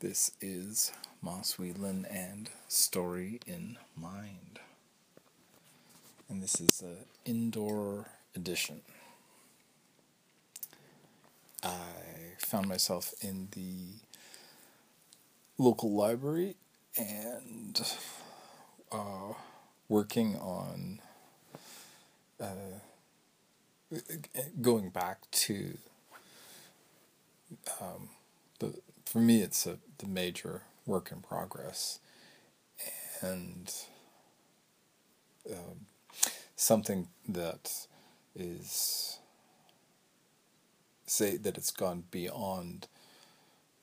This is Moss Whelan and Story in Mind. And this is an indoor edition. I found myself in the local library and uh, working on uh, going back to um, the for me, it's a the major work in progress, and um, something that is say that it's gone beyond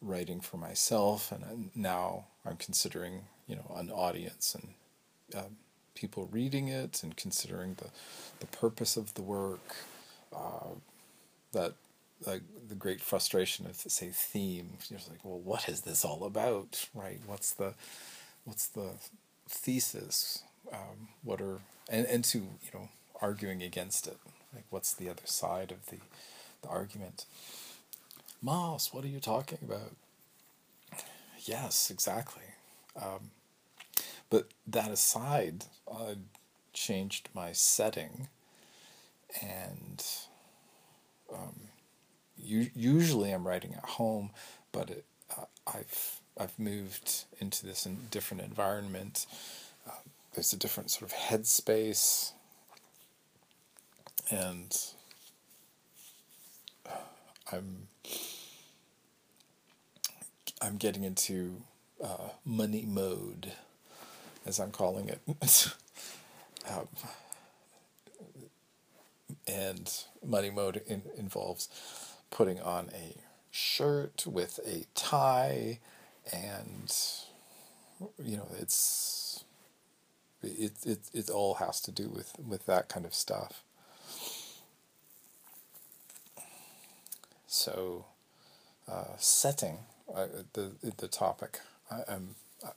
writing for myself, and now I'm considering you know an audience and um, people reading it, and considering the the purpose of the work. Uh, that like the great frustration of say theme. You're like, well, what is this all about, right? What's the what's the thesis? Um, what are and and to you know arguing against it, like what's the other side of the the argument? Moss, what are you talking about? Yes, exactly. Um, but that aside, I changed my setting and um, usually I'm writing at home, but it, uh, I've I've moved into this different environment. Uh, there's a different sort of headspace, and I'm I'm getting into uh, money mode, as I'm calling it. um, and money mode in, involves putting on a shirt with a tie and you know it's it it it all has to do with with that kind of stuff. So uh, setting uh, the the topic I, am uh,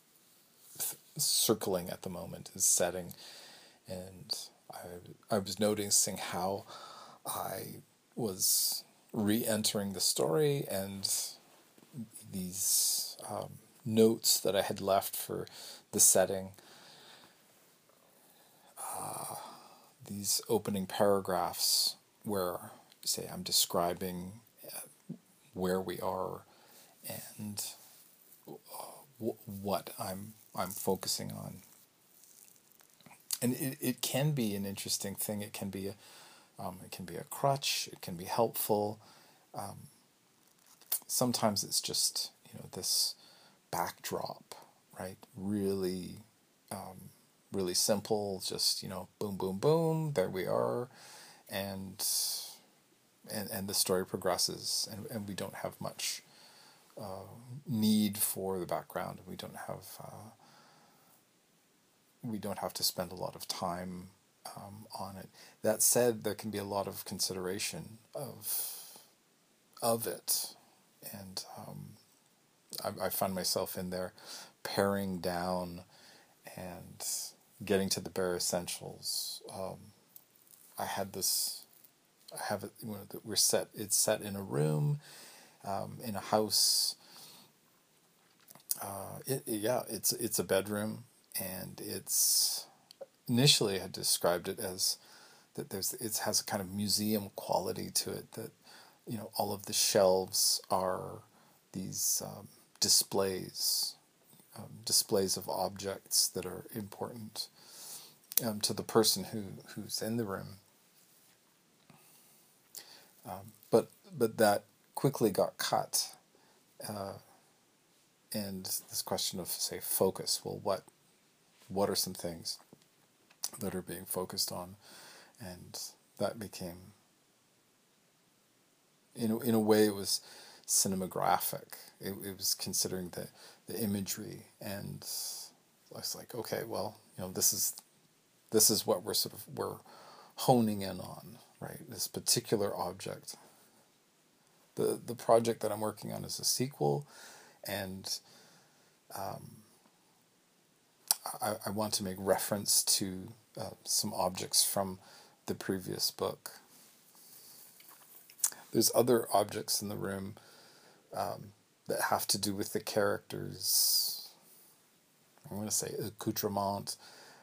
circling at the moment is setting. And I I was noticing how I was re-entering the story and these um, notes that I had left for the setting. Uh, these opening paragraphs where, say, I'm describing uh, where we are and uh, what I'm I'm focusing on. And it, it can be an interesting thing. It can be a, um, it can be a crutch. It can be helpful. Um, sometimes it's just you know this backdrop, right? Really, um, really simple. Just you know, boom, boom, boom. There we are, and and and the story progresses, and and we don't have much uh, need for the background. We don't have. Uh, we don't have to spend a lot of time um, on it. That said, there can be a lot of consideration of of it, and um, I, I find myself in there paring down and getting to the bare essentials. Um, I had this. I have it. You know, we're set. It's set in a room, um, in a house. Uh, it, it, yeah, it's it's a bedroom, and it's initially I had described it as that there's it has a kind of museum quality to it that you know all of the shelves are these um, displays um, displays of objects that are important um, to the person who who's in the room. Um, but but that quickly got cut uh, and this question of say focus. Well what what are some things that are being focused on, and that became, in a, in a way, it was cinematographic. It, it was considering the the imagery, and I was like, okay, well, you know, this is this is what we're sort of we're honing in on, right? This particular object. The the project that I'm working on is a sequel, and um, I, I want to make reference to uh, some objects from the previous book. There's other objects in the room um, that have to do with the characters. I'm going to say accoutrement,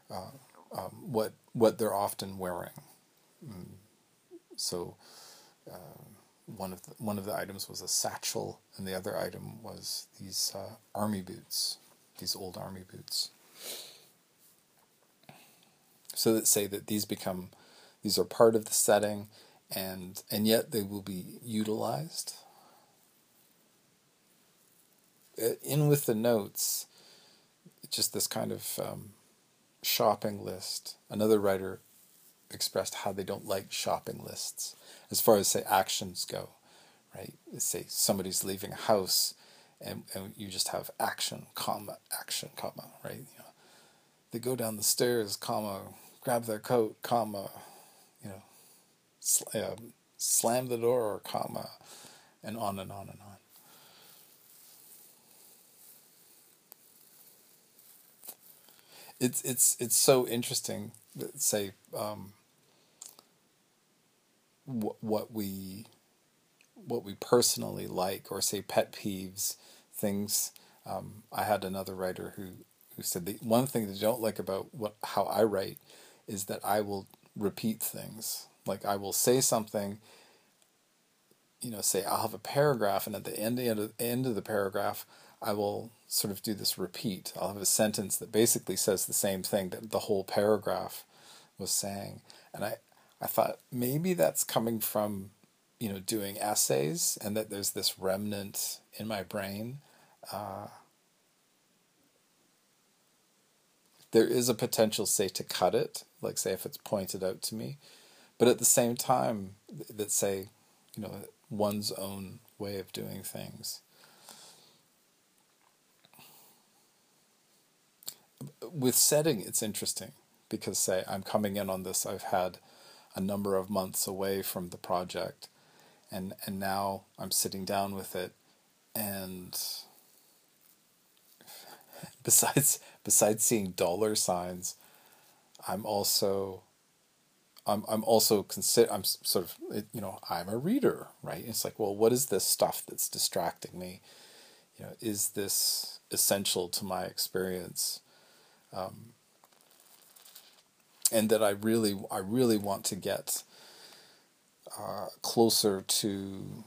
uh, um, what what they're often wearing. Mm. So, uh, one of the, one of the items was a satchel, and the other item was these uh, army boots, these old army boots. So that say that these become, these are part of the setting, and and yet they will be utilized. Uh, in with the notes, just this kind of um, shopping list. Another writer expressed how they don't like shopping lists as far as say actions go, right? Say somebody's leaving a house, and, and you just have action, comma, action, comma, right? You know, they go down the stairs, comma, grab their coat, comma, you know, sl- uh, slam the door, comma, and on and on and on. It's it's it's so interesting. Say um, what we what we personally like or say pet peeves things um, I had another writer who who said the one thing they don't like about what how I write is that I will repeat things like I will say something you know say I'll have a paragraph and at the end, end of, end of the paragraph I will sort of do this repeat I'll have a sentence that basically says the same thing that the whole paragraph was saying and I I thought maybe that's coming from, you know, doing essays and that there's this remnant in my brain. Uh, there is a potential, say, to cut it, like, say, if it's pointed out to me. But at the same time, that, say, you know, one's own way of doing things. With setting, it's interesting because, say, I'm coming in on this, I've had a number of months away from the project, and and now I'm sitting down with it, and besides besides seeing dollar signs, I'm also I'm I'm also consider I'm sort of you know I'm a reader, right? It's like, well, what is this stuff that's distracting me? You know, is this essential to my experience? Um, and that I really I really want to get uh, closer to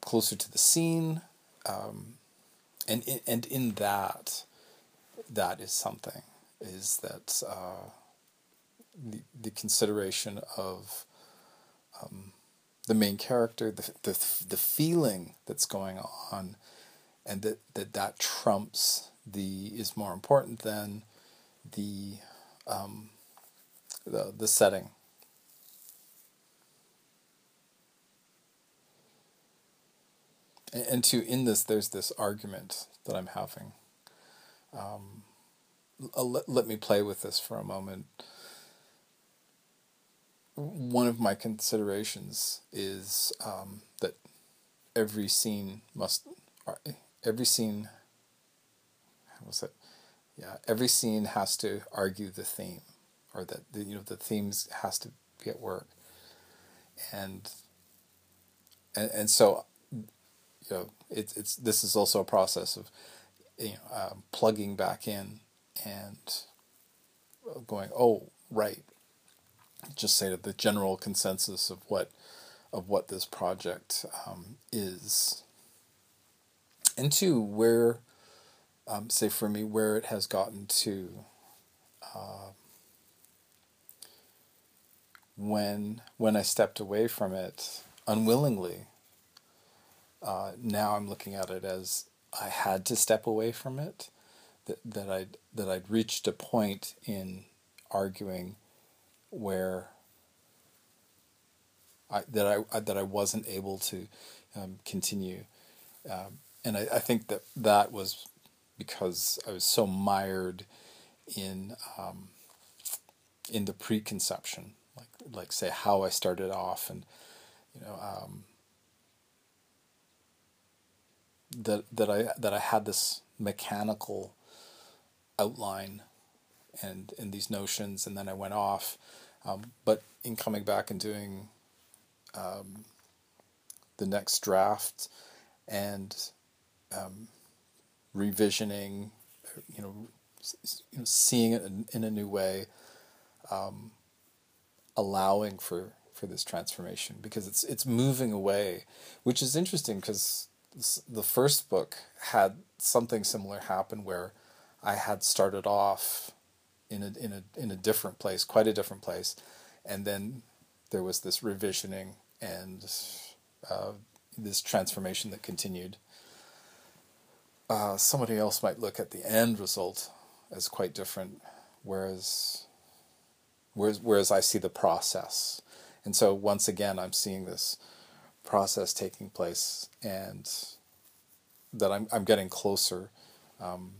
closer to the scene, um, and and in that that is something is that uh, the the consideration of um, the main character, the, the the feeling that's going on, and that that that trumps the is more important than the um, the, the setting. And, and to in this, there's this argument that I'm having. Um, let, let me play with this for a moment. One of my considerations is um, that every scene must, every scene, how was it? Yeah, every scene has to argue the theme or that the, you know the themes has to be at work, and and and so you know it's it's this is also a process of you know um, plugging back in and going oh right just say that the general consensus of what of what this project um, is and where um, say for me where it has gotten to uh, when when I stepped away from it unwillingly. Uh, now I'm looking at it as I had to step away from it. That that I that I'd reached a point in arguing where I, that I that I wasn't able to um, continue, um, and I, I think that that was because I was so mired in um, in the preconception like like say how I started off and you know um, that that I that I had this mechanical outline and and these notions and then I went off. Um, but in coming back and doing um, the next draft and um, revisioning, you know, you know, seeing it in, in a new way, um, allowing for for this transformation because it's it's moving away, which is interesting because the first book had something similar happen where I had started off in a in a in a different place, quite a different place, and then there was this revisioning and uh, this transformation that continued. Uh, somebody else might look at the end result as quite different, whereas whereas whereas I see the process, and so once again I'm seeing this process taking place, and that I'm I'm getting closer um,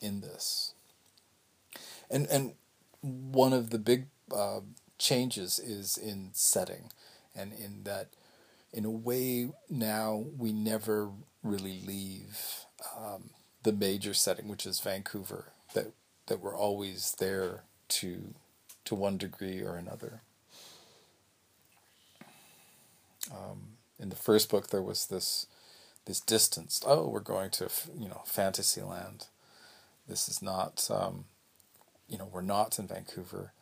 in this. And and one of the big uh, changes is in setting, and in that, in a way, now we never really leave um, the major setting, which is Vancouver. That that we're always there to to one degree or another. Um, in the first book, there was this this distance. Oh, we're going to you know Fantasyland. This is not um, you know we're not in Vancouver,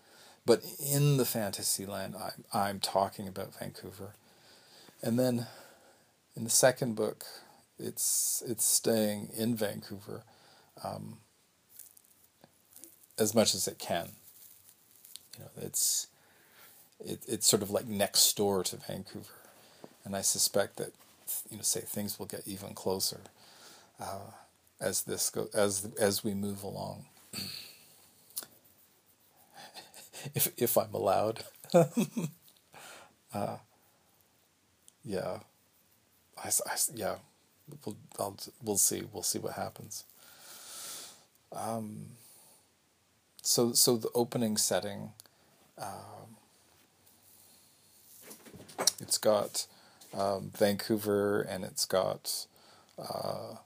but in the Fantasyland, I'm I'm talking about Vancouver, and then in the second book, it's it's staying in Vancouver um, as much as it can. You know, it's it, it's sort of like next door to Vancouver, and I suspect that you know, say things will get even closer uh, as this go as as we move along. if if I'm allowed, uh, yeah, I, I, yeah, we'll I'll, we'll see we'll see what happens. Um, so so the opening setting. Um, it's got um, Vancouver, and it's got uh,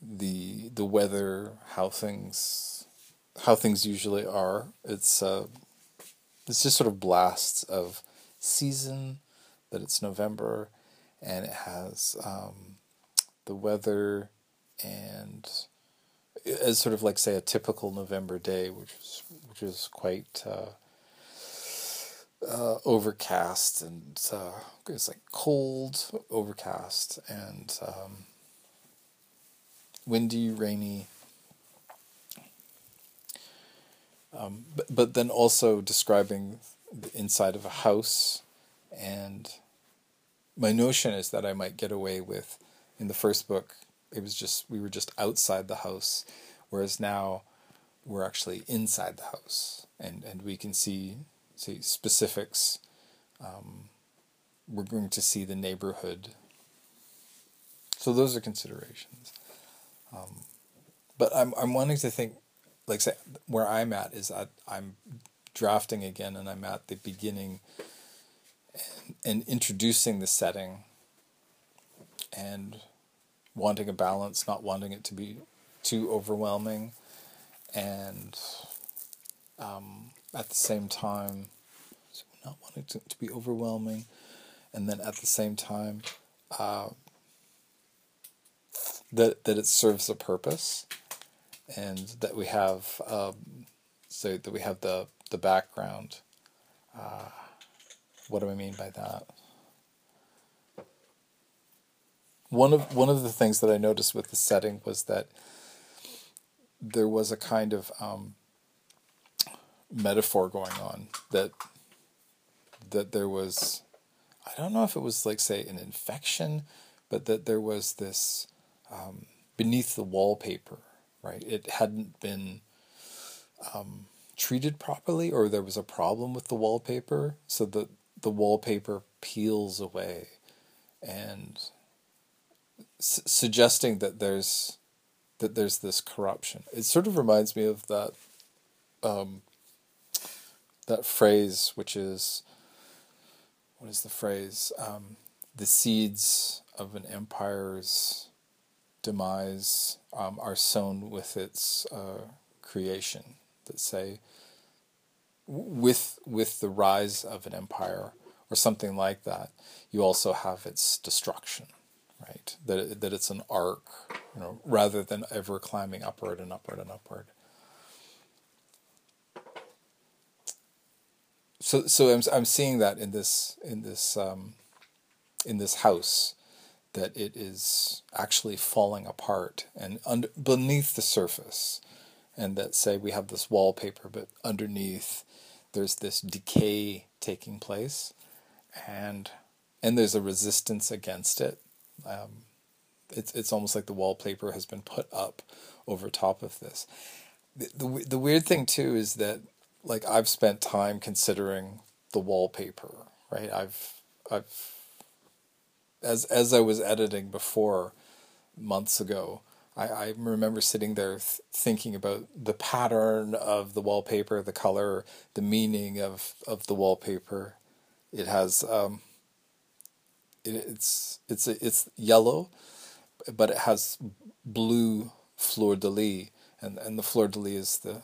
the the weather, how things how things usually are. It's uh, it's just sort of blasts of season that it's November, and it has um, the weather and as sort of like say a typical November day, which is which is quite. Uh, uh, overcast and uh, it's like cold, overcast and um, windy, rainy. Um, but, but then also describing the inside of a house and my notion is that I might get away with in the first book it was just we were just outside the house whereas now we're actually inside the house and and we can see say specifics, um, we're going to see the neighborhood. So those are considerations. Um, but I'm I'm wanting to think, like say, where I'm at is that I'm drafting again, and I'm at the beginning, and, and introducing the setting, and wanting a balance, not wanting it to be too overwhelming, and um, at the same time, so not wanting to, to be overwhelming, and then at the same time, uh, that that it serves a purpose, and that we have um, so that we have the the background. Uh, what do I mean by that? One of one of the things that I noticed with the setting was that there was a kind of um, metaphor going on that that there was I don't know if it was like say an infection, but that there was this um, beneath the wallpaper, right? It hadn't been um, treated properly, or there was a problem with the wallpaper, so that the wallpaper peels away, and su- suggesting that there's that there's this corruption. It sort of reminds me of that um, that phrase, which is what is the phrase? Um, the seeds of an empire's demise um, are sown with its uh, creation. That say, with with the rise of an empire or something like that, you also have its destruction, right? That that it's an arc, you know, rather than ever climbing upward and upward and upward. So so I'm I'm seeing that in this in this um, in this house that it is actually falling apart and under, beneath the surface. And that say we have this wallpaper but underneath there's this decay taking place. And and there's a resistance against it. Um, it's it's almost like the wallpaper has been put up over top of this. The, the, the weird thing too is that like I've spent time considering the wallpaper right I've I've as as I was editing before months ago, I, I remember sitting there th- thinking about the pattern of the wallpaper, the color, the meaning of, of the wallpaper. It has um, it, it's it's it's yellow, but it has blue fleur de lis, and and the fleur de lis is the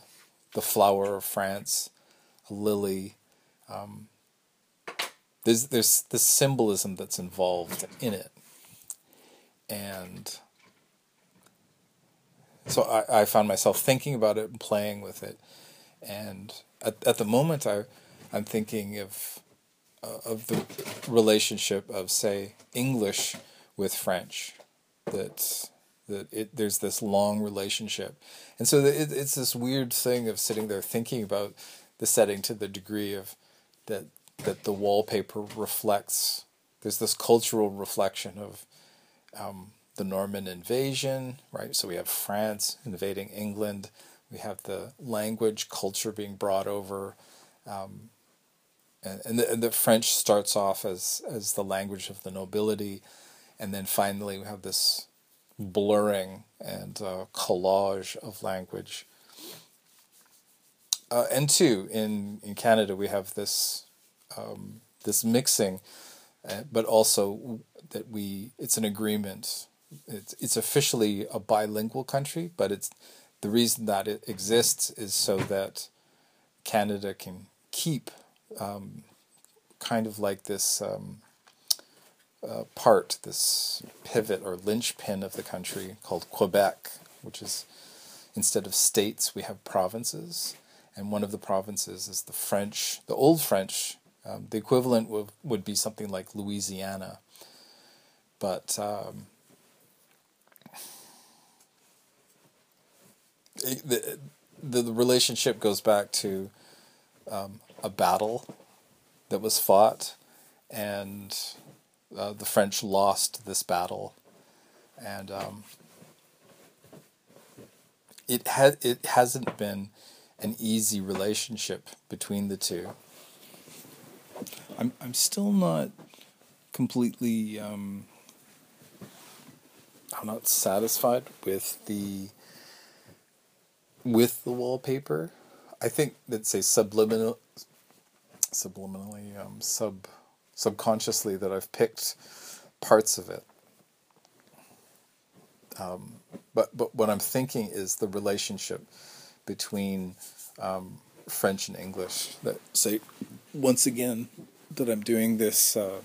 the flower of France, a lily. Um, there's there's the symbolism that's involved in it, and so I, I found myself thinking about it and playing with it, and at at the moment I I'm thinking of uh, of the relationship of say English with French that that it there's this long relationship and so it, it's this weird thing of sitting there thinking about the setting to the degree of that that the wallpaper reflects. There's this cultural reflection of um, the Norman invasion, right? So we have France invading England. We have the language, culture being brought over. Um, and, and, the, and the French starts off as, as the language of the nobility. And then finally, we have this blurring and uh, collage of language. Uh, and two, in, in Canada, we have this um, this mixing, uh, but also that we it's an agreement. It's it's officially a bilingual country, but it's the reason that it exists is so that Canada can keep um, kind of like this um, uh, part, this pivot or linchpin of the country called Quebec, which is instead of states we have provinces, and one of the provinces is the French, the old French um, the equivalent would, would be something like Louisiana. But um, the, the, the relationship goes back to um, a battle that was fought, and uh, the French lost this battle, and um, it had it hasn't been an easy relationship between the two. I'm I'm still not completely um, I'm not satisfied with the with the wallpaper. I think that say subliminal subliminally um, sub subconsciously that I've picked parts of it. Um, but but what I'm thinking is the relationship between um, French and English. That say once again that I'm doing this, uh,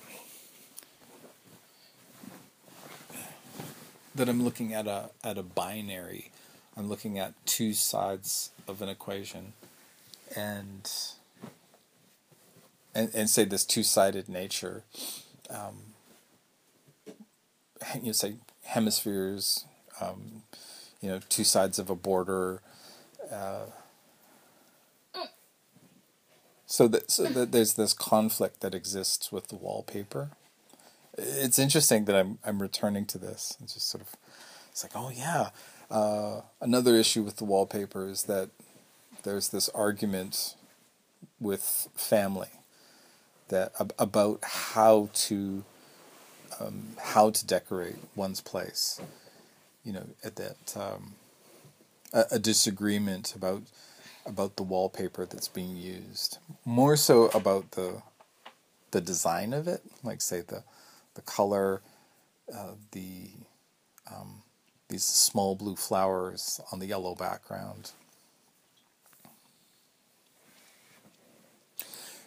that I'm looking at a at a binary. I'm looking at two sides of an equation, and and and say this two sided nature. Um, you say hemispheres, um, you know, two sides of a border. Uh, so that so that there's this conflict that exists with the wallpaper. It's interesting that I'm I'm returning to this. It's just sort of it's like oh yeah. Uh, another issue with the wallpaper is that there's this argument with family that about how to um, how to decorate one's place. You know, at that um, a, a disagreement about about the wallpaper that's being used. More so about the the design of it, like say the the color, uh, the um, these small blue flowers on the yellow background.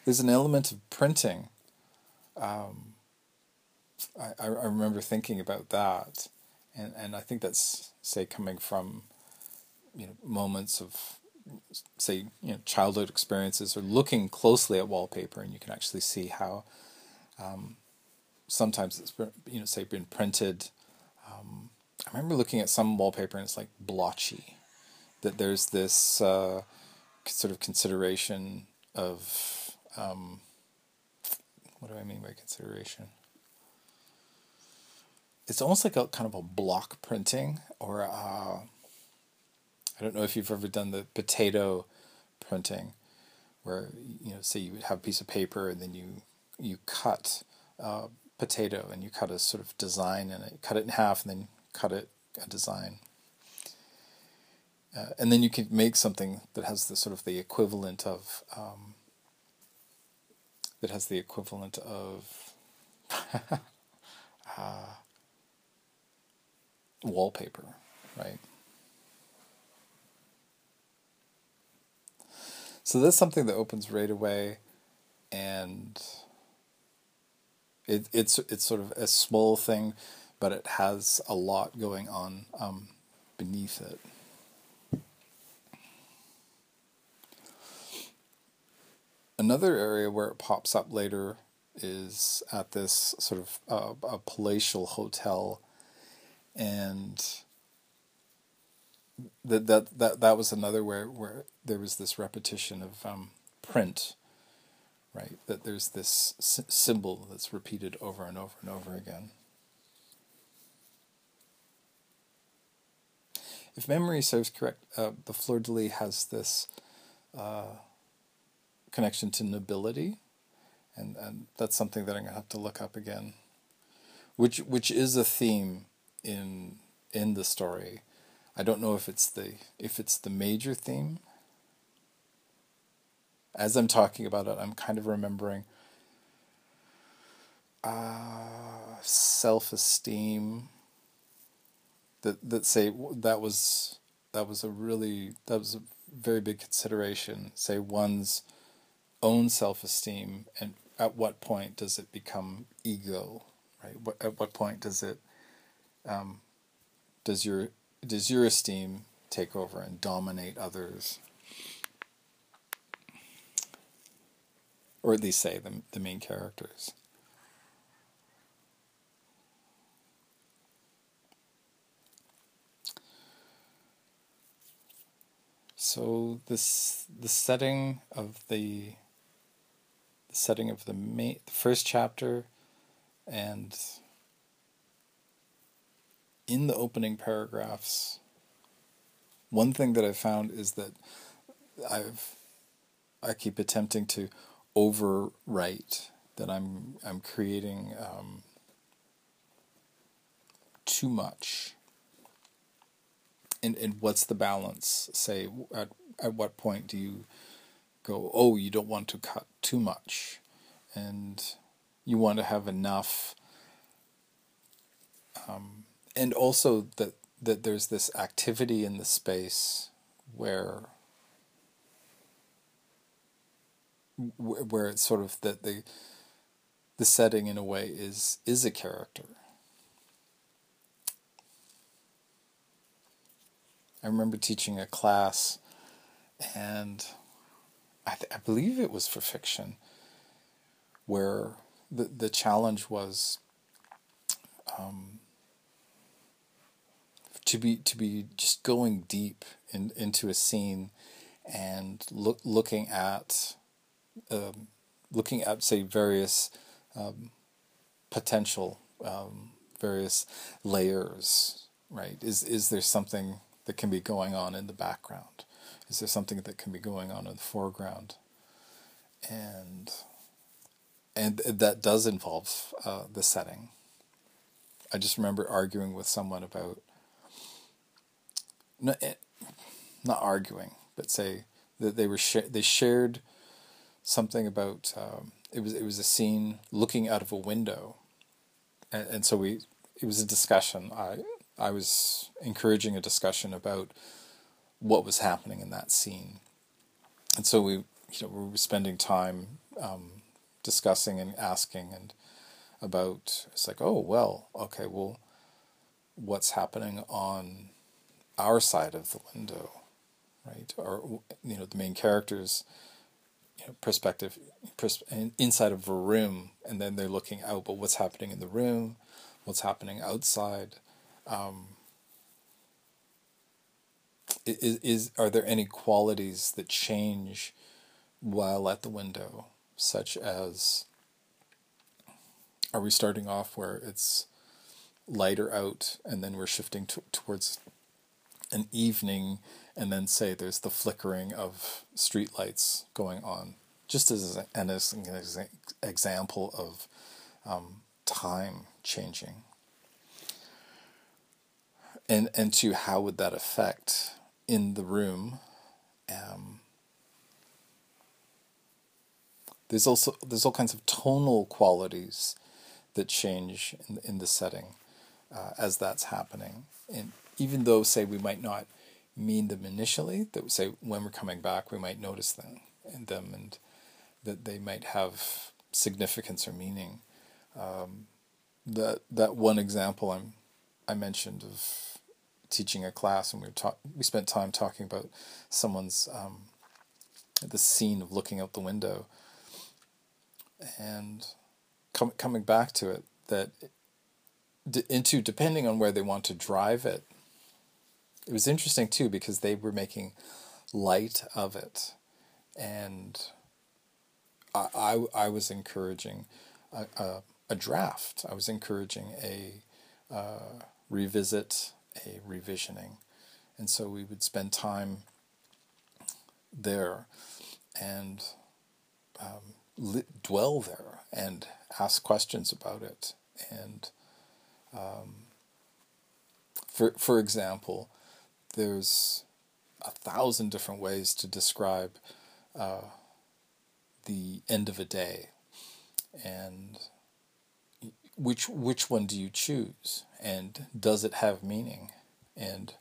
There's an element of printing um, I, I remember thinking about that, and and I think that's say coming from you know moments of say you know childhood experiences or looking closely at wallpaper, and you can actually see how um, sometimes it's you know say been printed. Um, I remember looking at some wallpaper and it's like blotchy. That there's this uh, sort of consideration of um, what do I mean by consideration? It's almost like a kind of a block printing, or uh, I don't know if you've ever done the potato printing, where you know, say you would have a piece of paper and then you you cut a potato and you cut a sort of design it, cut it in half and then cut it a design. Uh, and then you can make something that has the sort of the equivalent of um, that has the equivalent of uh, wallpaper, right? So that's something that opens right away, and it, it's it's sort of a small thing, but it has a lot going on um, beneath it. Another area where it pops up later is at this sort of uh, a palatial hotel, and that that that that was another where where there was this repetition of um, print, right? That there's this s- symbol that's repeated over and over and over again. If memory serves correct, uh, the fleur de lis has this. Uh, connection to nobility, and and that's something that I'm gonna have to look up again. Which which is a theme in in the story. I don't know if it's the if it's the major theme. As I'm talking about it, I'm kind of remembering uh, self-esteem that that say that was that was a really that was a very big consideration say one's own self esteem, and at what point does it become ego? Right? What, at what point does it um, does your does your esteem take over and dominate others? Or at least say the, the main characters. So this the setting of the setting of the, main, the first chapter and in the opening paragraphs one thing that I've found is that I've I keep attempting to overwrite that I'm I'm creating um, too much. And and what's the balance? Say at at what point do you go, oh, you don't want to cut too much, and you want to have enough. Um, and also that that there's this activity in the space where where it's sort of that the the setting in a way is is a character. I remember teaching a class and I, th- I believe it was for fiction, where the the challenge was um, to be to be just going deep in, into a scene and look looking at um, looking at say various um, potential um, various layers right? Is is there something that can be going on in the background is there something that can be going on in the foreground? And and that does involve uh, the setting. I just remember arguing with someone about not, eh, not arguing, but say that they were sh- they shared something about um, it was it was a scene looking out of a window, and, and so we it was a discussion. I I was encouraging a discussion about what was happening in that scene. And so we, you know, we were spending time um, discussing and asking and about it's like oh well okay well what's happening on our side of the window right? Or you know the main characters you know, perspective pers- inside of a room and then they're looking out but what's happening in the room? What's happening outside? Um, is, is are there any qualities that change while at the window such as are we starting off where it's lighter out and then we're shifting to, towards an evening and then say there's the flickering of streetlights going on? Just as an, as an example of um, time changing. And and to how would that affect in the room um, there's also there's all kinds of tonal qualities that change in in the setting uh, as that's happening. And even though, say, we might not mean them initially, that say when we're coming back, we might notice them in them, and that they might have significance or meaning. Um, that that one example I'm I mentioned of teaching a class, and we were ta- we spent time talking about someone's um, the scene of looking out the window, and com- coming back to it that d- into depending on where they want to drive it. It was interesting too because they were making light of it, and I I, I was encouraging a, a, a, draft. I was encouraging a uh, revisit, a revisioning, and so we would spend time there, and. Um, li- dwell there and ask questions about it. And um, for for example, there's a thousand different ways to describe uh, the end of a day, and which which one do you choose, and does it have meaning? And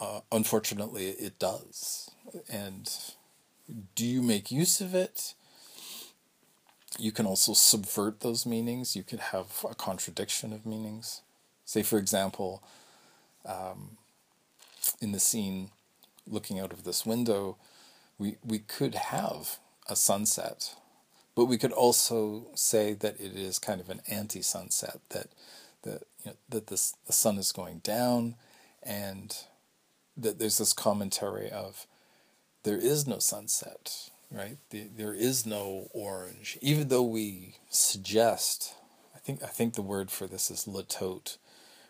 uh, unfortunately, it does. And do you make use of it? you can also subvert those meanings. You could have a contradiction of meanings. Say, for example, um, in the scene looking out of this window, we, we could have a sunset, but we could also say that it is kind of an anti sunset, that, that, that this, the sun is going down, and that there's this commentary of there is no sunset right? The, there is no orange, even though we suggest. I think I think the word for this is litote,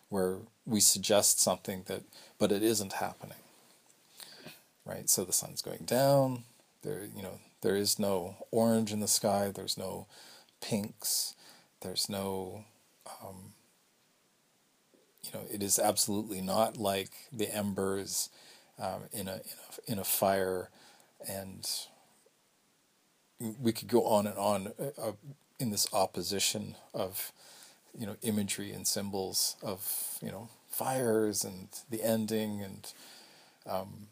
where we suggest something that, but it isn't happening. Right. So the sun's going down. There, you know, there is no orange in the sky. There's no pinks. There's no. Um, you know, it is absolutely not like the embers um, in a in a in a fire, and we could go on and on uh, uh, in this opposition of you know imagery and symbols of you know fires and the ending and um,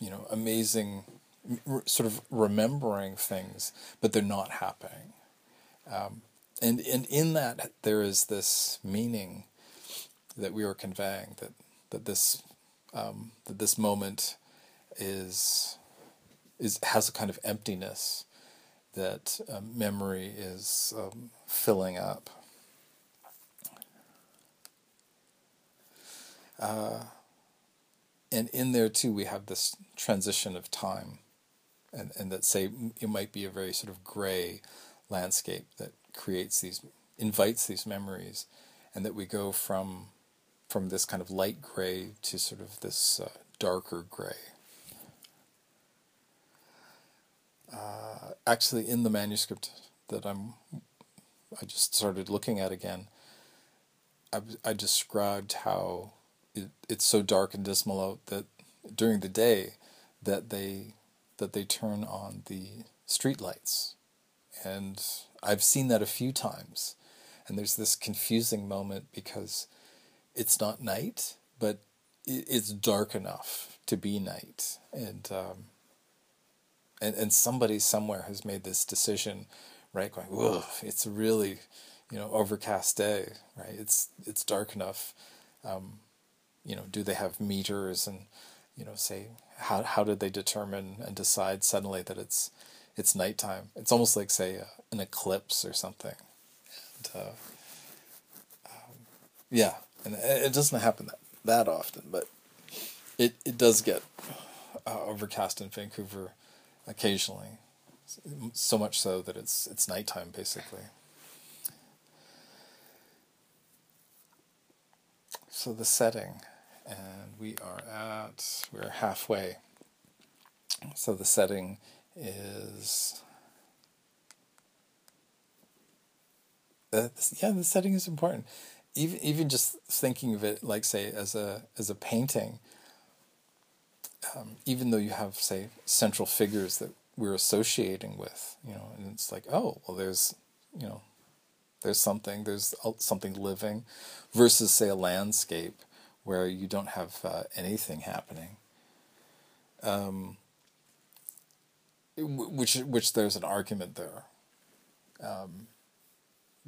you know amazing sort of remembering things but they're not happening. Um, and and in that there is this meaning that we are conveying that that this um, that this moment is is has a kind of emptiness that um, memory is um, filling up. Uh, and in there too, we have this transition of time, and and that say it might be a very sort of gray landscape that creates these invites these memories, and that we go from from this kind of light gray to sort of this uh, darker gray. uh, actually in the manuscript that I'm I just started looking at again. I, I described how it, it's so dark and dismal out that during the day that they that they turn on the street lights, and I've seen that a few times, and there's this confusing moment because it's not night, but it's dark enough to be night, and um, and and somebody somewhere has made this decision, right? Going, whoa, it's really, you know overcast day, right? It's it's dark enough. Um, you know, do they have meters and you know say how how did they determine and decide suddenly that it's it's nighttime? It's almost like say uh, an eclipse or something. And, uh, um, yeah, and it doesn't happen that, that often, but it it does get uh, overcast in Vancouver occasionally. So much so that it's it's nighttime basically. So the setting, and we are at we're halfway. So the setting is uh, yeah, the setting is important. Even even just thinking of it like say as a as a painting, um, even though you have say central figures that we're associating with, you know, and it's like, oh, well, there's, you know, there's something, there's something living, versus say a landscape where you don't have uh, anything happening. Um, which which there's an argument there. Um,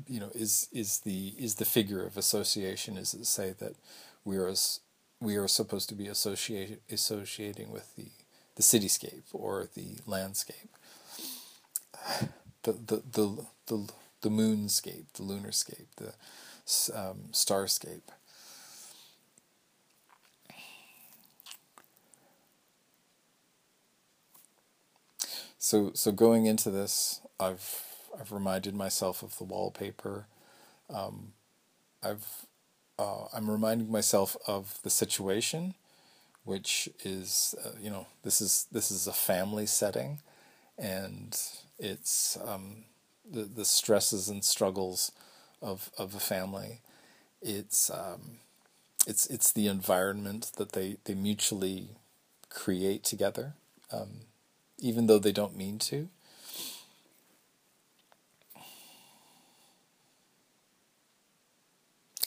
you know, is is the is the figure of association? Is it say that we are we are supposed to be associated associating with the the cityscape or the landscape, the the the the, the moonscape, the lunarscape, the um, starscape. So so going into this, I've I've reminded myself of the wallpaper. Um, I've uh, I'm reminding myself of the situation which is uh, you know this is this is a family setting, and it's um, the the stresses and struggles of of a family. It's um, it's it's the environment that they, they mutually create together, um, even though they don't mean to.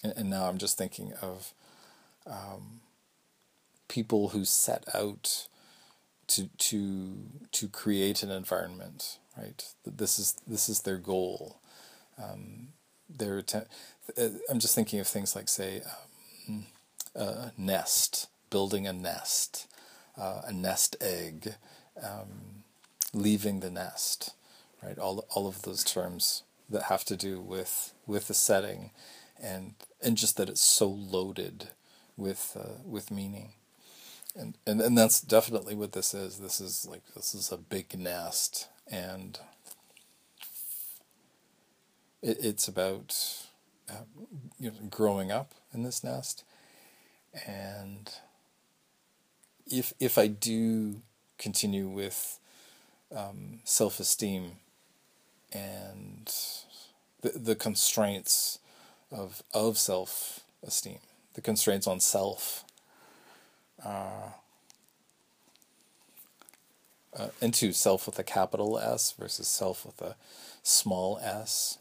And, and now I'm just thinking of um, people who set out to to to create an environment, right? This is this is their goal. Um, their uh, I'm just thinking of things like say um, a nest, building a nest, uh, a nest egg, um, leaving the nest, right? All all of those terms that have to do with with the setting, and and just that it's so loaded with uh, with meaning and, and and that's definitely what this is. This is like this is a big nest, and it, it's about uh, you know, growing up in this nest, and if if I do continue with um, self esteem and the the constraints of of self esteem, the constraints on self uh, uh, into self with a capital S versus self with a small s.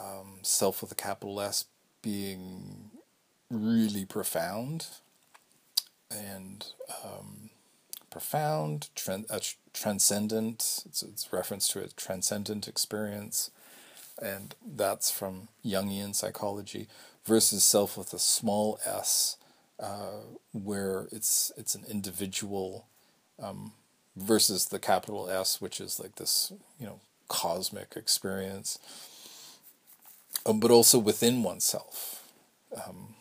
Um, self with a capital S being really profound and um, profound, tran- uh, transcendent. It's, it's reference to a transcendent experience, and that's from Jungian psychology versus self with a small s, uh, where it's it's an individual, um, versus the capital S, which is like this you know cosmic experience, um, but also within oneself. Um,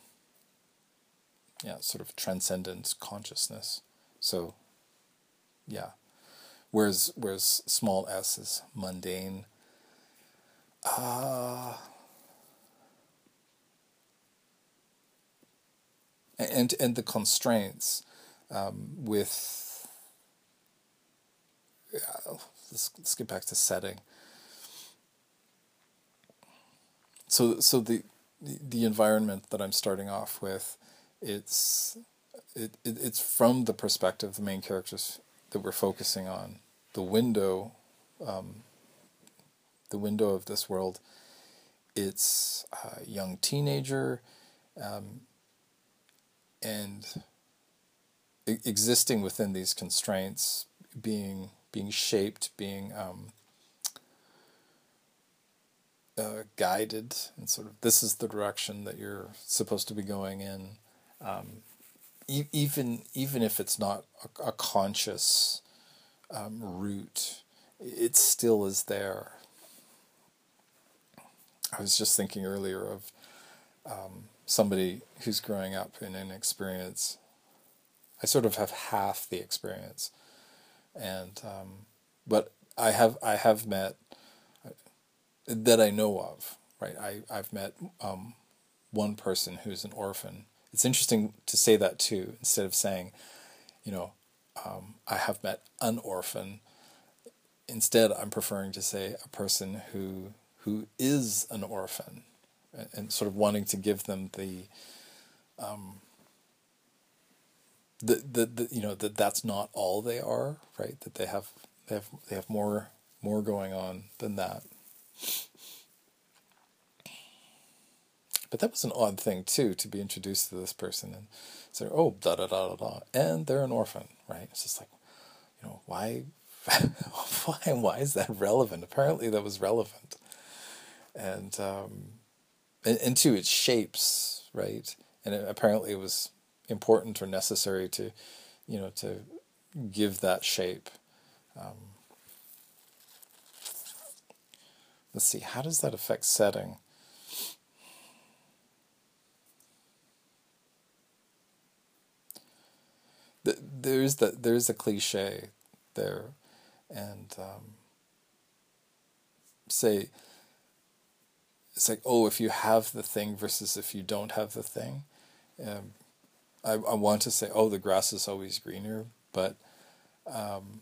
yeah, sort of transcendent consciousness. So, yeah. Whereas whereas small s is mundane. Uh, and and the constraints um, with let's, let's get back to setting. So so the the environment that I'm starting off with it's it, it it's from the perspective of the main characters that we're focusing on. The window um, the window of this world it's a young teenager um, and existing within these constraints, being being shaped, being um, uh, guided and sort of this is the direction that you're supposed to be going in. Um, e- even even if it's not a, a conscious um, route, it still is there. I was just thinking earlier of um, somebody who's growing up in an experience. I sort of have half the experience, and um, but I have I have met that I know of. Right, I I've met um, one person who's an orphan. It's interesting to say that too, instead of saying, you know, um, I have met an orphan. Instead, I'm preferring to say a person who who is an orphan, and, and sort of wanting to give them the, um, the, the, the you know that that's not all they are, right? That they have they have they have more more going on than that. But that was an odd thing too to be introduced to this person and say, "Oh, da da da da da," and they're an orphan, right? It's just like, you know, why, why, why is that relevant? Apparently, that was relevant, and um, and, to its shapes, right? And it, apparently, it was important or necessary to, you know, to give that shape. Um, let's see, how does that affect setting? There's the there's a cliche there, and um, say it's like oh if you have the thing versus if you don't have the thing. Um, I, I want to say, oh, the grass is always greener, but um,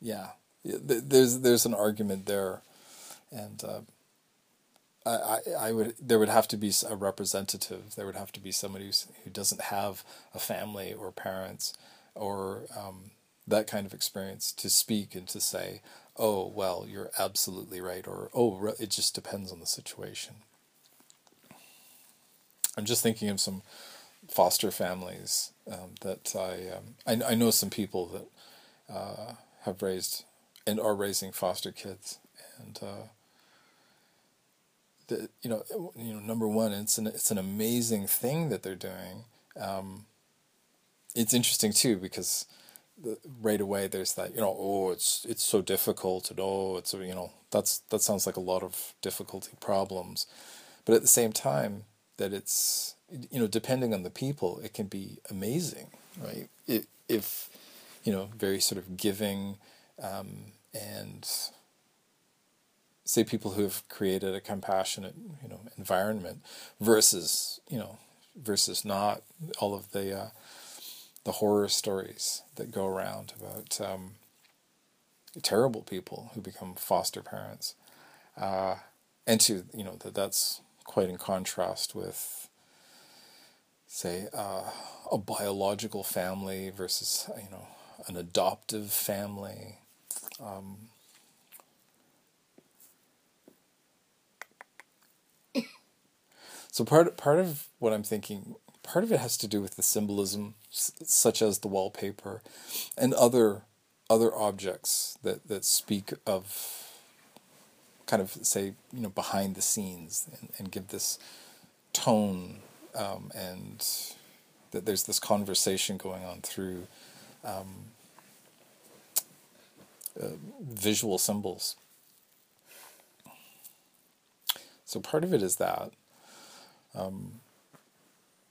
yeah, there's there's an argument there, and uh, I, I would there would have to be a representative. There would have to be somebody who's, who doesn't have a family or parents or um, that kind of experience to speak and to say, oh well, you're absolutely right, or oh it just depends on the situation. I'm just thinking of some foster families um, that I, um, I, I know some people that uh, have raised and are raising foster kids, and uh, the, you know you know number one it's an it's an amazing thing that they're doing. Um, it's interesting too because right away there's that you know oh it's it's so difficult and oh it's you know that's that sounds like a lot of difficulty problems, but at the same time that it's you know depending on the people it can be amazing right? It, if you know very sort of giving um, and say people who have created a compassionate you know environment versus you know versus not all of the uh, the horror stories that go around about um, terrible people who become foster parents uh, and to you know that that's quite in contrast with, say, uh, a biological family versus, you know, an adoptive family. Um, so part part of what I'm thinking, part of it has to do with the symbolism, such as the wallpaper, and other other objects that that speak of kind of say you know behind the scenes and, and give this tone um, and that there's this conversation going on through um, uh, visual symbols. So part of it is that. Um,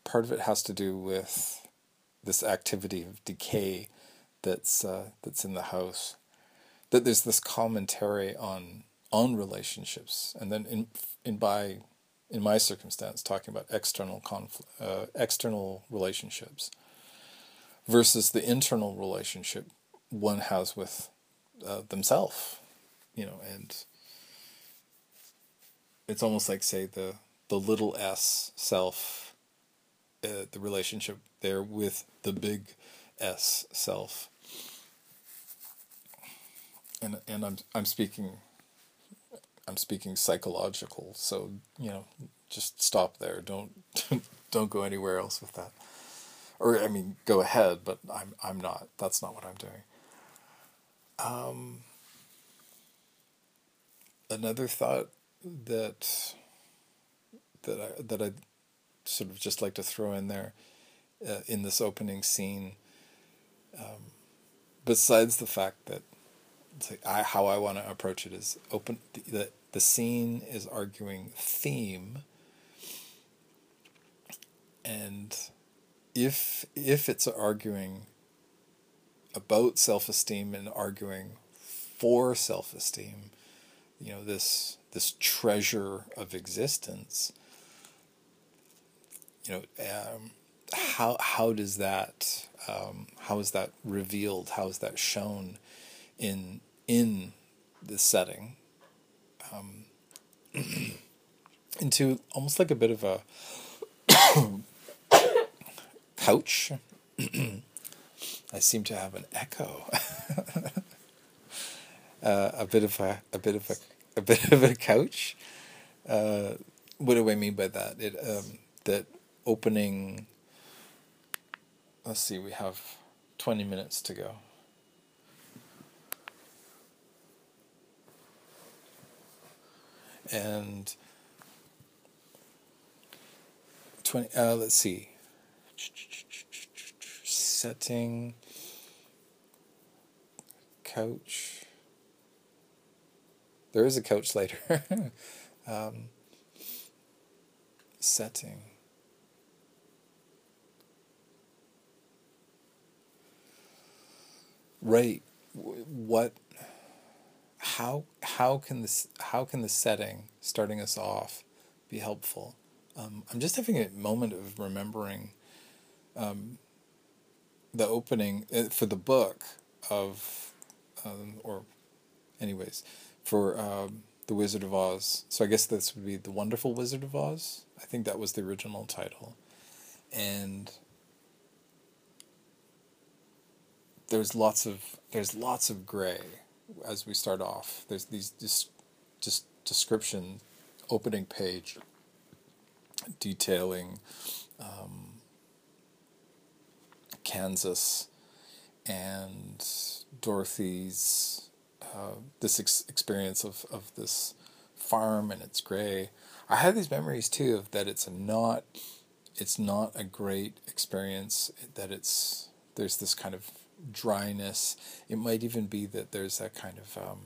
part of it has to do with this activity of decay that's uh, that's in the house. That there's this commentary on on relationships, and then in in by in my circumstance talking about external conflict, uh, external relationships versus the internal relationship one has with uh, themselves, you know, and it's almost like say the the little s self, uh, the relationship there with the big S self, and and I'm I'm speaking I'm speaking psychological, so you know, just stop there. Don't don't go anywhere else with that. Or I mean, go ahead, but I'm I'm not. That's not what I'm doing. Um, another thought that that I that I sort of just like to throw in there uh, in this opening scene. Um, besides the fact that I, how I want to approach it is open the the scene is arguing theme, and if if it's arguing about self esteem and arguing for self esteem, you know this this treasure of existence. You know, um, how how does that um, how is that revealed? How is that shown in in the setting? Um, into almost like a bit of a couch. I seem to have an echo. uh, a bit of a a bit of a a bit of a couch. Uh, what do I mean by that? It um, that opening. Let's see. We have twenty minutes to go. And twenty. Uh, let's see. Setting. Couch there is a coach later. um, setting. Right. What? How how can this how can the setting starting us off be helpful? Um, I'm just having a moment of remembering um, the opening uh, for the book of, um, or, anyways, for um, The Wizard of Oz. So I guess this would be The Wonderful Wizard of Oz. I think that was the original title. And there's lots of there's lots of gray as we start off. There's these just just description opening page detailing um, Kansas and Dorothy's uh, this ex- experience of, of this farm and it's gray. I have these memories too of that it's not it's not a great experience that it's there's this kind of dryness. It might even be that there's that kind of um,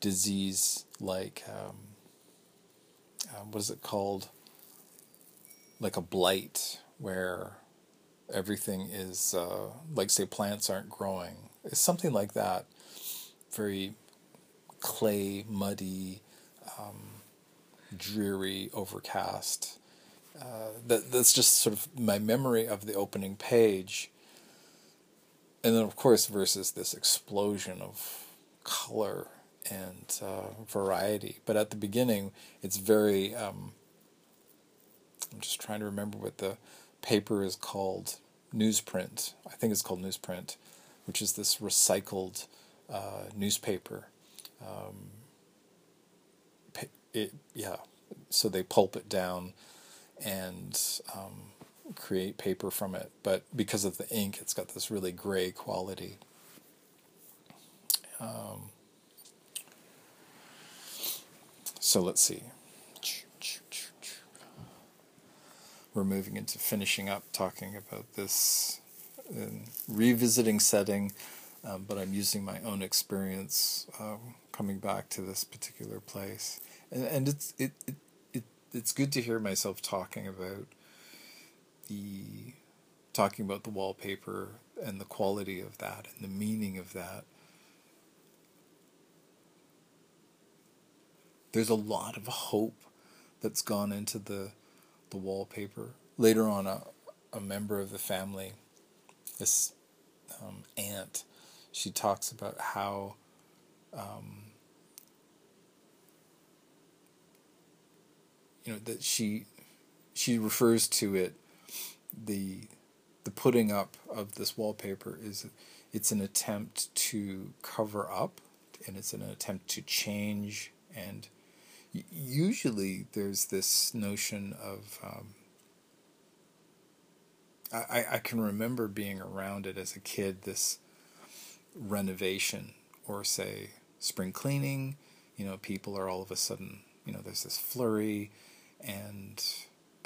disease like um, uh, what is it called? Like a blight where everything is uh, like say plants aren't growing. It's something like that very clay, muddy, um, dreary, overcast. Uh, that that's just sort of my memory of the opening page. And then, of course, versus this explosion of color and uh, variety. But at the beginning, it's very. Um, I'm just trying to remember what the paper is called. Newsprint. I think it's called newsprint, which is this recycled uh, newspaper. Um, it, yeah, so they pulp it down and um, create paper from it. But because of the ink, it's got this really gray quality. Um, so let's see. We're moving into finishing up talking about this revisiting setting um, but I'm using my own experience um, coming back to this particular place, and and it's it, it it it's good to hear myself talking about the talking about the wallpaper and the quality of that and the meaning of that. There's a lot of hope that's gone into the the wallpaper. Later on, a a member of the family, this um, aunt she talks about how um, you know that she she refers to it the the putting up of this wallpaper is it's an attempt to cover up and it's an attempt to change. And usually there's this notion of um, I, I can remember being around it as a kid this renovation or say spring cleaning you know, people are all of a sudden, you know, there's this flurry, and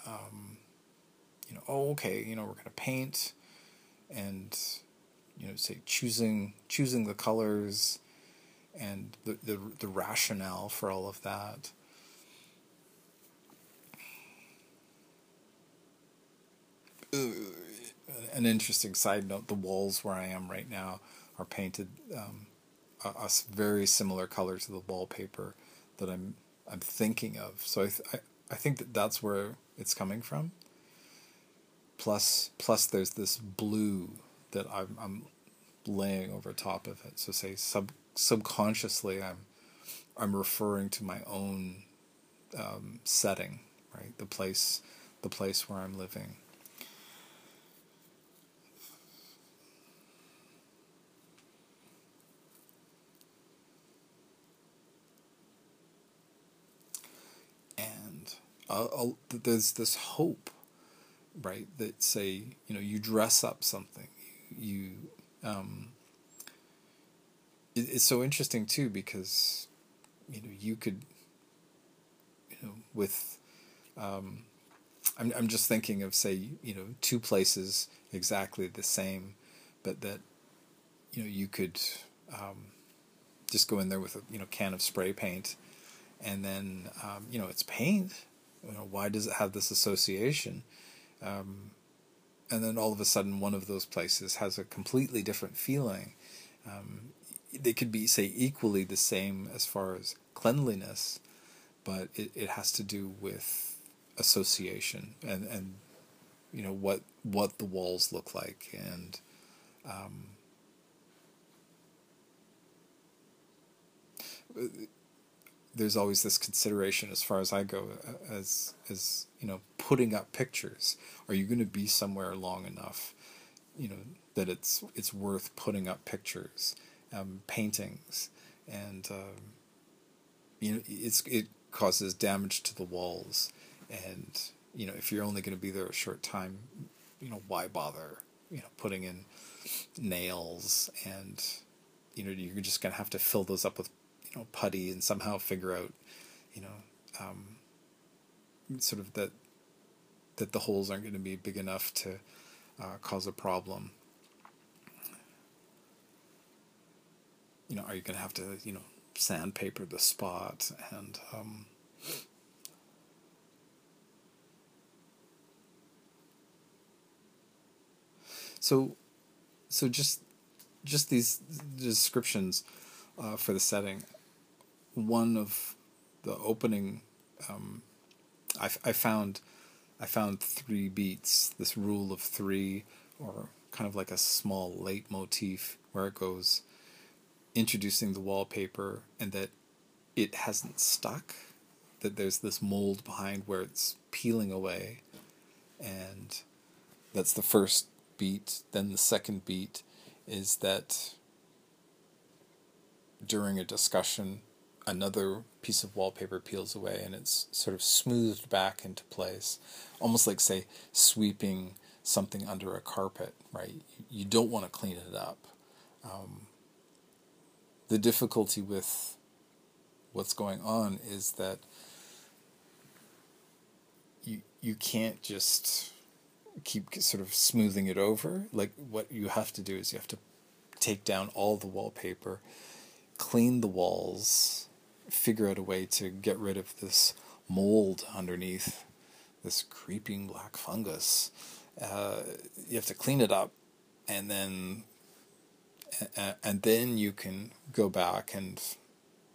um, you know, oh, okay, you know, we're gonna paint, and you know, say choosing choosing the colors, and the the, the rationale for all of that. an interesting side note: the walls where I am right now are painted um, a, a, very similar color to the wallpaper that I'm I'm thinking of. So I, th- I I think that that's where it's coming from. Plus plus there's this blue that I'm I'm laying over top of it. So say sub subconsciously I'm I'm referring to my own um, setting, right? The place the place where I'm living. And uh, there's this hope, right? That say, you know, you dress up something, you. Um, it, it's so interesting too because, you know, you could, you know, with. Um, I'm I'm just thinking of say you know two places exactly the same, but that, you know, you could. Um, just go in there with a you know can of spray paint, and then um, you know it's paint, you know, why does it have this association? Um, and then all of a sudden, one of those places has a completely different feeling. Um, they could be, say, equally the same as far as cleanliness, but it, it has to do with association and, and you know what what the walls look like and um, there's always this consideration as far as I go as as you know putting up pictures. Are you going to be somewhere long enough, you know, that it's it's worth putting up pictures, um, paintings, and um, you know it's it causes damage to the walls, and you know if you're only going to be there a short time, you know why bother, you know putting in nails? And you know you're just going to have to fill those up with you know putty and somehow figure out you know um, sort of that that the holes aren't going to be big enough to uh, cause a problem. You know, are you going to have to you know sandpaper the spot and um, so so just just these descriptions uh, for the setting one of the opening, um, I, I found, I found three beats. This rule of three, or kind of like a small leitmotif where it goes, introducing the wallpaper, and that it hasn't stuck. That there's this mold behind where it's peeling away, and that's the first beat. Then the second beat is that during a discussion another piece of wallpaper peels away and it's sort of smoothed back into place, almost like, say, sweeping something under a carpet, right? You don't want to clean it up. Um, the difficulty with what's going on is that you you can't just keep sort of smoothing it over. Like what you have to do is you have to take down all the wallpaper, clean the walls, figure out a way to get rid of this mold underneath this creeping black fungus. Uh, you have to clean it up, and then and then you can go back and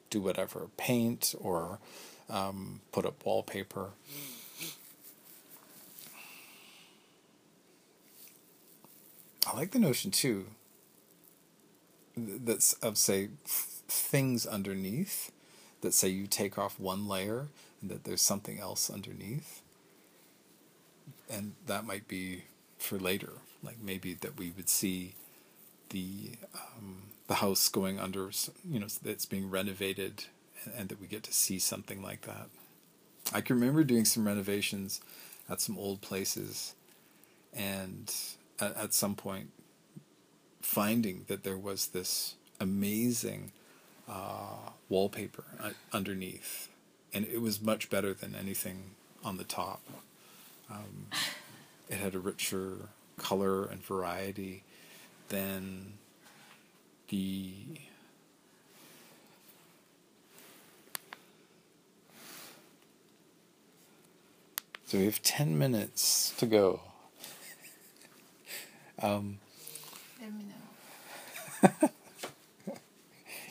do whatever, paint or um, put up wallpaper. I like the notion too. That's of say things underneath that say you take off one layer and that there's something else underneath. And that might be for later, like maybe that we would see the um, the house going under, you know, that's being renovated, and, and that we get to see something like that. I can remember doing some renovations at some old places, and at, at some point finding that there was this amazing uh, wallpaper underneath, and it was much better than anything on the top. Um, it had a richer color and variety than the So we have 10 minutes to go. um, Let me know.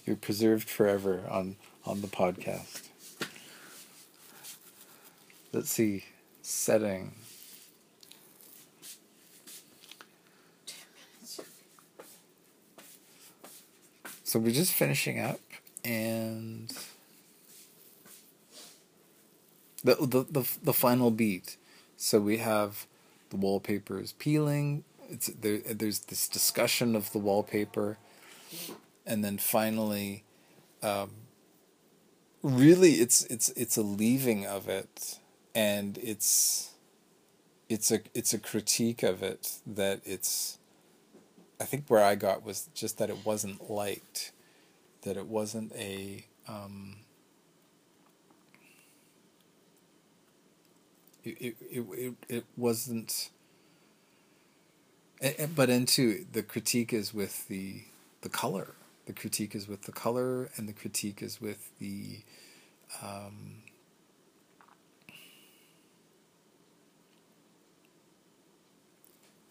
You're preserved forever on, on the podcast. Let's see. Setting. So we're just finishing up and the the the, the final beat. So we have the wallpapers peeling. It's there. There's this discussion of the wallpaper, and then finally, um, really, it's it's it's a leaving of it, and it's it's a it's a critique of it that it's. I think where I got was just that it wasn't liked, that it wasn't a. Um, it it it, it wasn't but into the critique is with the the color the critique is with the color and the critique is with the um,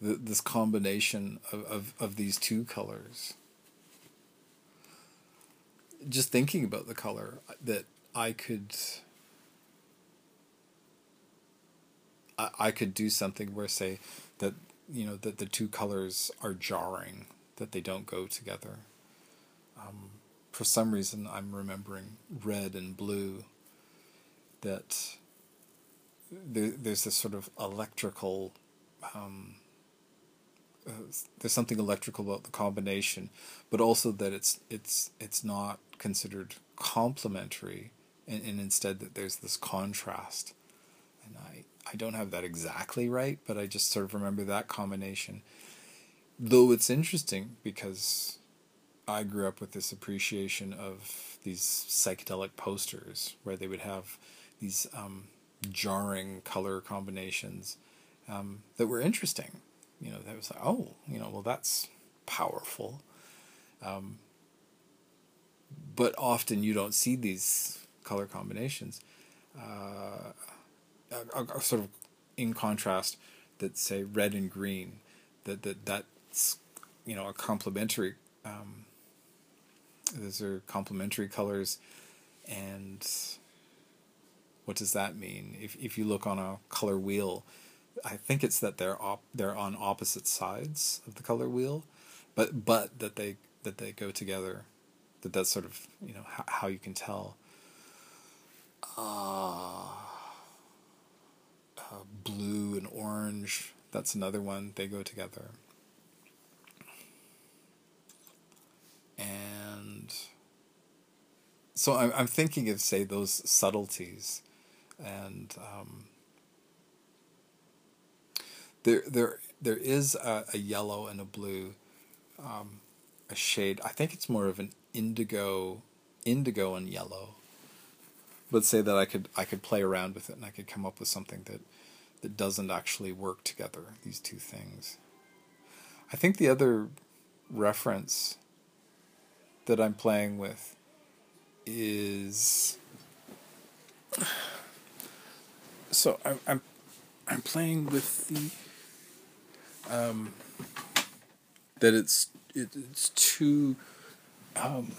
the, this combination of, of, of these two colors. Just thinking about the color that I could I, I could do something where say that you know that the two colors are jarring that they don't go together for some reason i'm remembering red and blue that there, there's this sort of electrical um, uh, there's something electrical about the combination but also that it's it's it's not considered complementary and, and instead that there's this contrast and i I don't have that exactly right, but I just sort of remember that combination. Though it's interesting because I grew up with this appreciation of these psychedelic posters where they would have these um, jarring color combinations um, that were interesting. You know, that was like, oh, you know, well, that's powerful. Um, but often you don't see these color combinations. Uh, sort of in contrast that say red and green that that that's you know a complementary um, those are complementary colors and what does that mean if if you look on a color wheel I think it's that they're op- they're on opposite sides of the color wheel but but that they that they go together that that's sort of you know how, how you can tell uh, uh, blue and orange. That's another one. They go together. And so I'm, I'm thinking of, say, those subtleties. And um, there, there, there is a, a, yellow and a blue, um, a shade. I think it's more of an indigo, indigo and yellow. Let's say that I could I could play around with it and I could come up with something that that doesn't actually work together, these two things. I think the other reference that I'm playing with is so I'm I'm I'm playing with the um that it's it, it's too um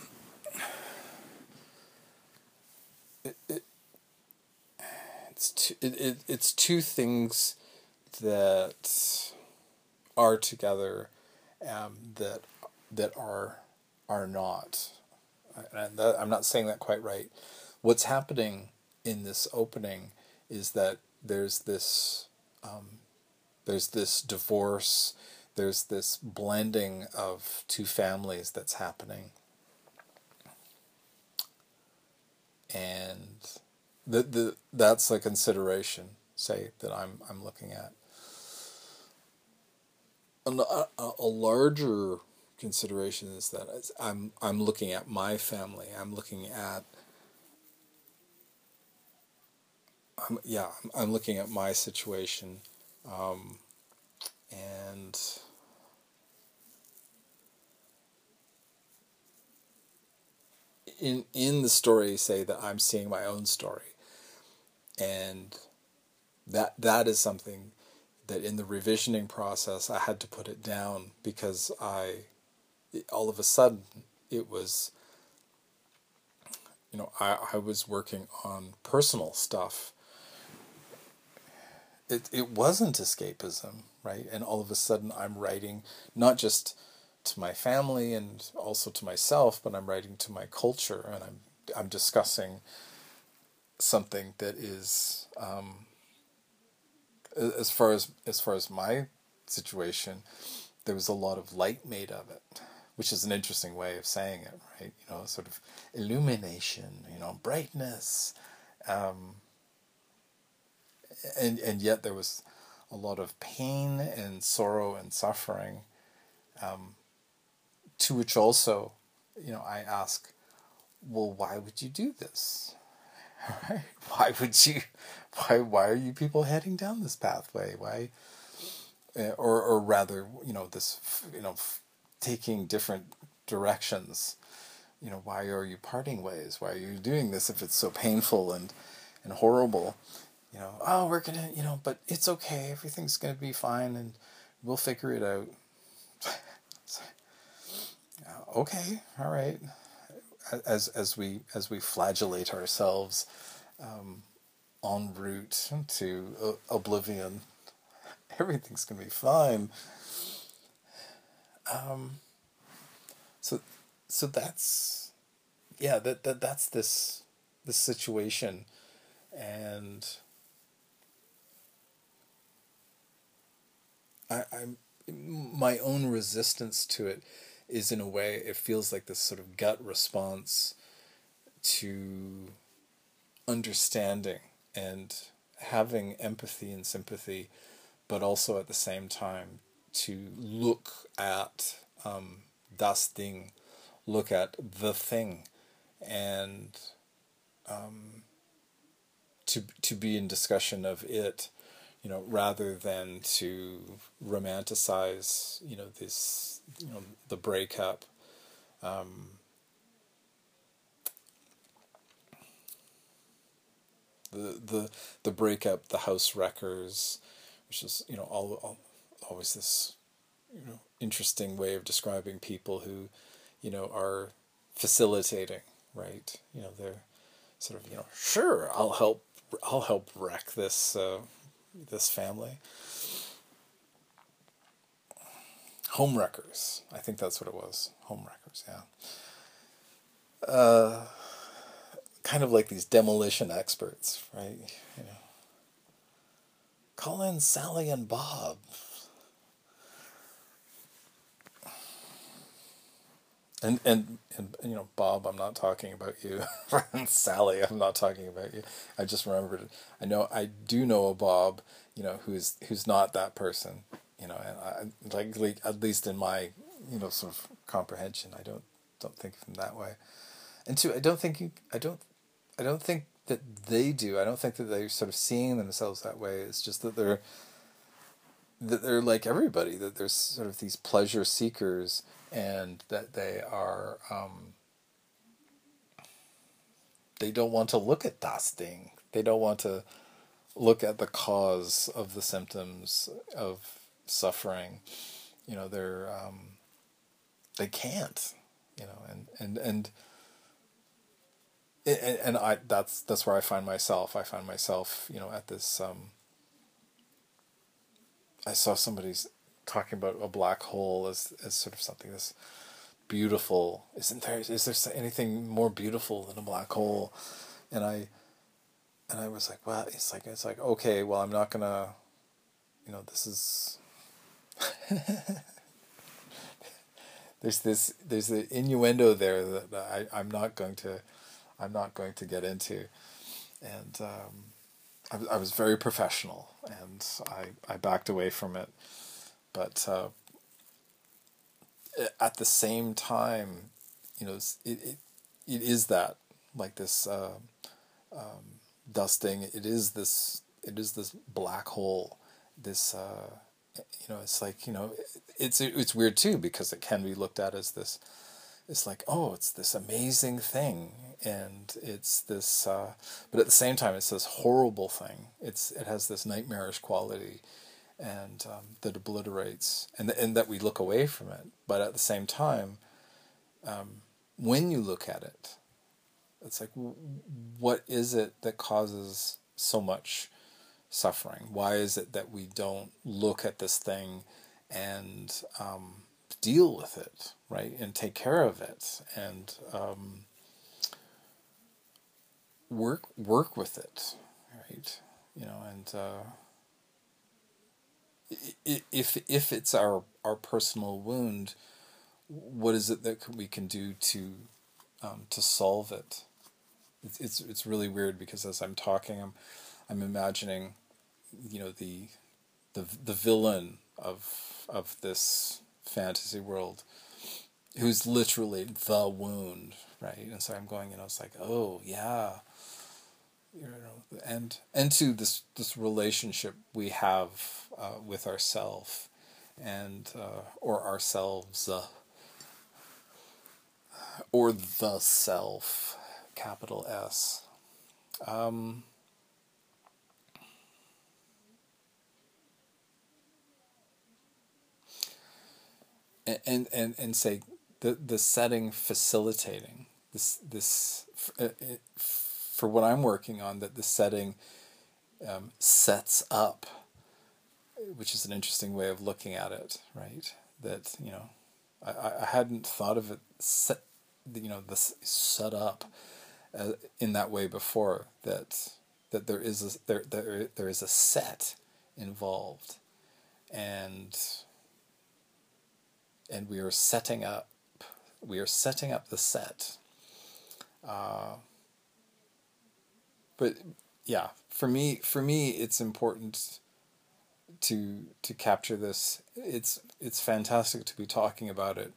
it, it it's two, it, it, it's two things that are together um, that that are are not. That, I'm not saying that quite right. What's happening in this opening is that there's this um, there's this divorce, there's this blending of two families that's happening, and the, the, that's a consideration, say, that I'm, I'm looking at. A, a larger consideration is that I'm I'm looking at my family. I'm looking at I'm, yeah, I'm looking at my situation, um, and in in the story, say that I'm seeing my own story, and that that is something that in the revisioning process I had to put it down because I all of a sudden it was you know I, I was working on personal stuff. It, it wasn't escapism right? And all of a sudden I'm writing not just to my family and also to myself but I'm writing to my culture and I'm I'm discussing something that is um, as far as as far as my situation, there was a lot of light made of it, which is an interesting way of saying it, right? You know, sort of illumination, you know, brightness, um, and and yet there was a lot of pain and sorrow and suffering, um, to which also, you know, I ask, well, why would you do this? Right? Why would you? Why? Why are you people heading down this pathway? Why? Uh, or, or rather, you know, this, you know, taking different directions. You know, why are you parting ways? Why are you doing this if it's so painful and, and horrible? You know, oh, we're gonna, you know, but it's okay. Everything's gonna be fine, and we'll figure it out. okay, all right as as we as we flagellate ourselves um, en route to uh, oblivion, everything's gonna be fine. Um, so so that's yeah that, that that's this this situation. And I, I'm my own resistance to it is in a way it feels like this sort of gut response to understanding and having empathy and sympathy, but also at the same time to look at um, das look at the thing, and um, to to be in discussion of it you know, rather than to romanticize, you know, this, you know, the breakup. Um, the the the breakup, the house wreckers, which is you know all, all always this you know interesting way of describing people who you know are facilitating, right? You know they're sort of you know sure I'll help I'll help wreck this uh, this family. Homewreckers. I think that's what it was. Homewreckers, yeah. Uh, kind of like these demolition experts, right? You know. Call in Sally and Bob. And, and and you know Bob, I'm not talking about you. Sally, I'm not talking about you. I just remembered. I know I do know a Bob, you know, who's who's not that person, you know, and I like, like at least in my you know sort of comprehension, I don't don't think of him that way. And two, I don't think you, I don't I don't think that they do. I don't think that they're sort of seeing themselves that way. It's just that they're that they're like everybody. That there's sort of these pleasure seekers and that they are um, they don't want to look at das Ding. They don't want to look at the cause of the symptoms of suffering. You know, they're um, they can't. You know, and and and. And, I that's that's where I find myself. I find myself, you know, at this. Um, I saw somebody's talking about a black hole as as sort of something that's beautiful. Isn't there? Is there anything more beautiful than a black hole? And I and I was like, well, it's like it's like okay, well, I'm not gonna, you know, this is. there's this there's the innuendo there that I I'm not going to I'm not going to get into, and um, I, I was very professional and I I backed away from it but uh, at the same time, you know, it, it, it is that like this uh, um, das Ding. It is this. It is this black hole. This. Uh, you know, it's like you know, it's it's weird too because it can be looked at as this. It's like oh, it's this amazing thing, and it's this. Uh, but at the same time, it's this horrible thing. It's it has this nightmarish quality, and um, that obliterates, and and that we look away from it. But at the same time, um, when you look at it, it's like, what is it that causes so much suffering? Why is it that we don't look at this thing and um, deal with it, right, and take care of it and um, work work with it, right? You know, and uh, if if it's our our personal wound, what is it that we can do to um, to solve it? It's, it's it's really weird because as I'm talking, I'm I'm imagining, you know, the the the villain of of this fantasy world, who's literally the wound, right? And so I'm going, you know, it's like, oh yeah, you know, and and to this this relationship we have uh, with ourself, and uh, or ourselves, uh, or the self capital S. Um, and, and, and say the, the setting facilitating this, this uh, for what I'm working on, that the setting um, sets up, which is an interesting way of looking at it, right? That, you know, I, I hadn't thought of it set, you know, this set up uh, in that way before that that there is a, there there there is a set involved, and and we are setting up we are setting up the set. Uh, but yeah, for me for me it's important to to capture this. It's it's fantastic to be talking about it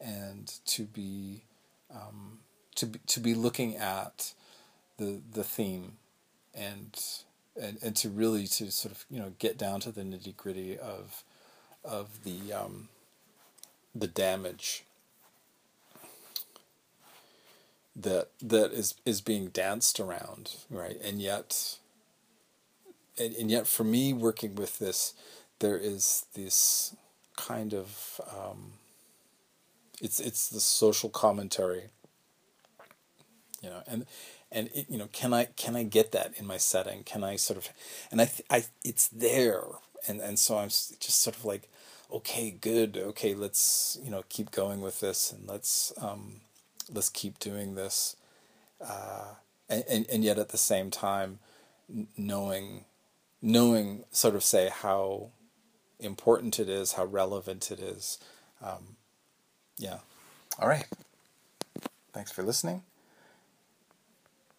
and to be um, to be, to be looking at the the theme and and and to really to sort of you know get down to the nitty gritty of of the um, the damage that that is is being danced around right? And yet and, and yet for me working with this there is this kind of um, it's it's the social commentary you know and and it, you know can i can i get that in my setting? Can i sort of and i i it's there. And and so i'm just sort of like okay good. Okay let's you know keep going with this and let's um let's keep doing this uh and and, and yet at the same time knowing knowing sort of say how important it is how relevant it is um yeah all right thanks for listening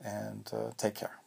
and uh, take care.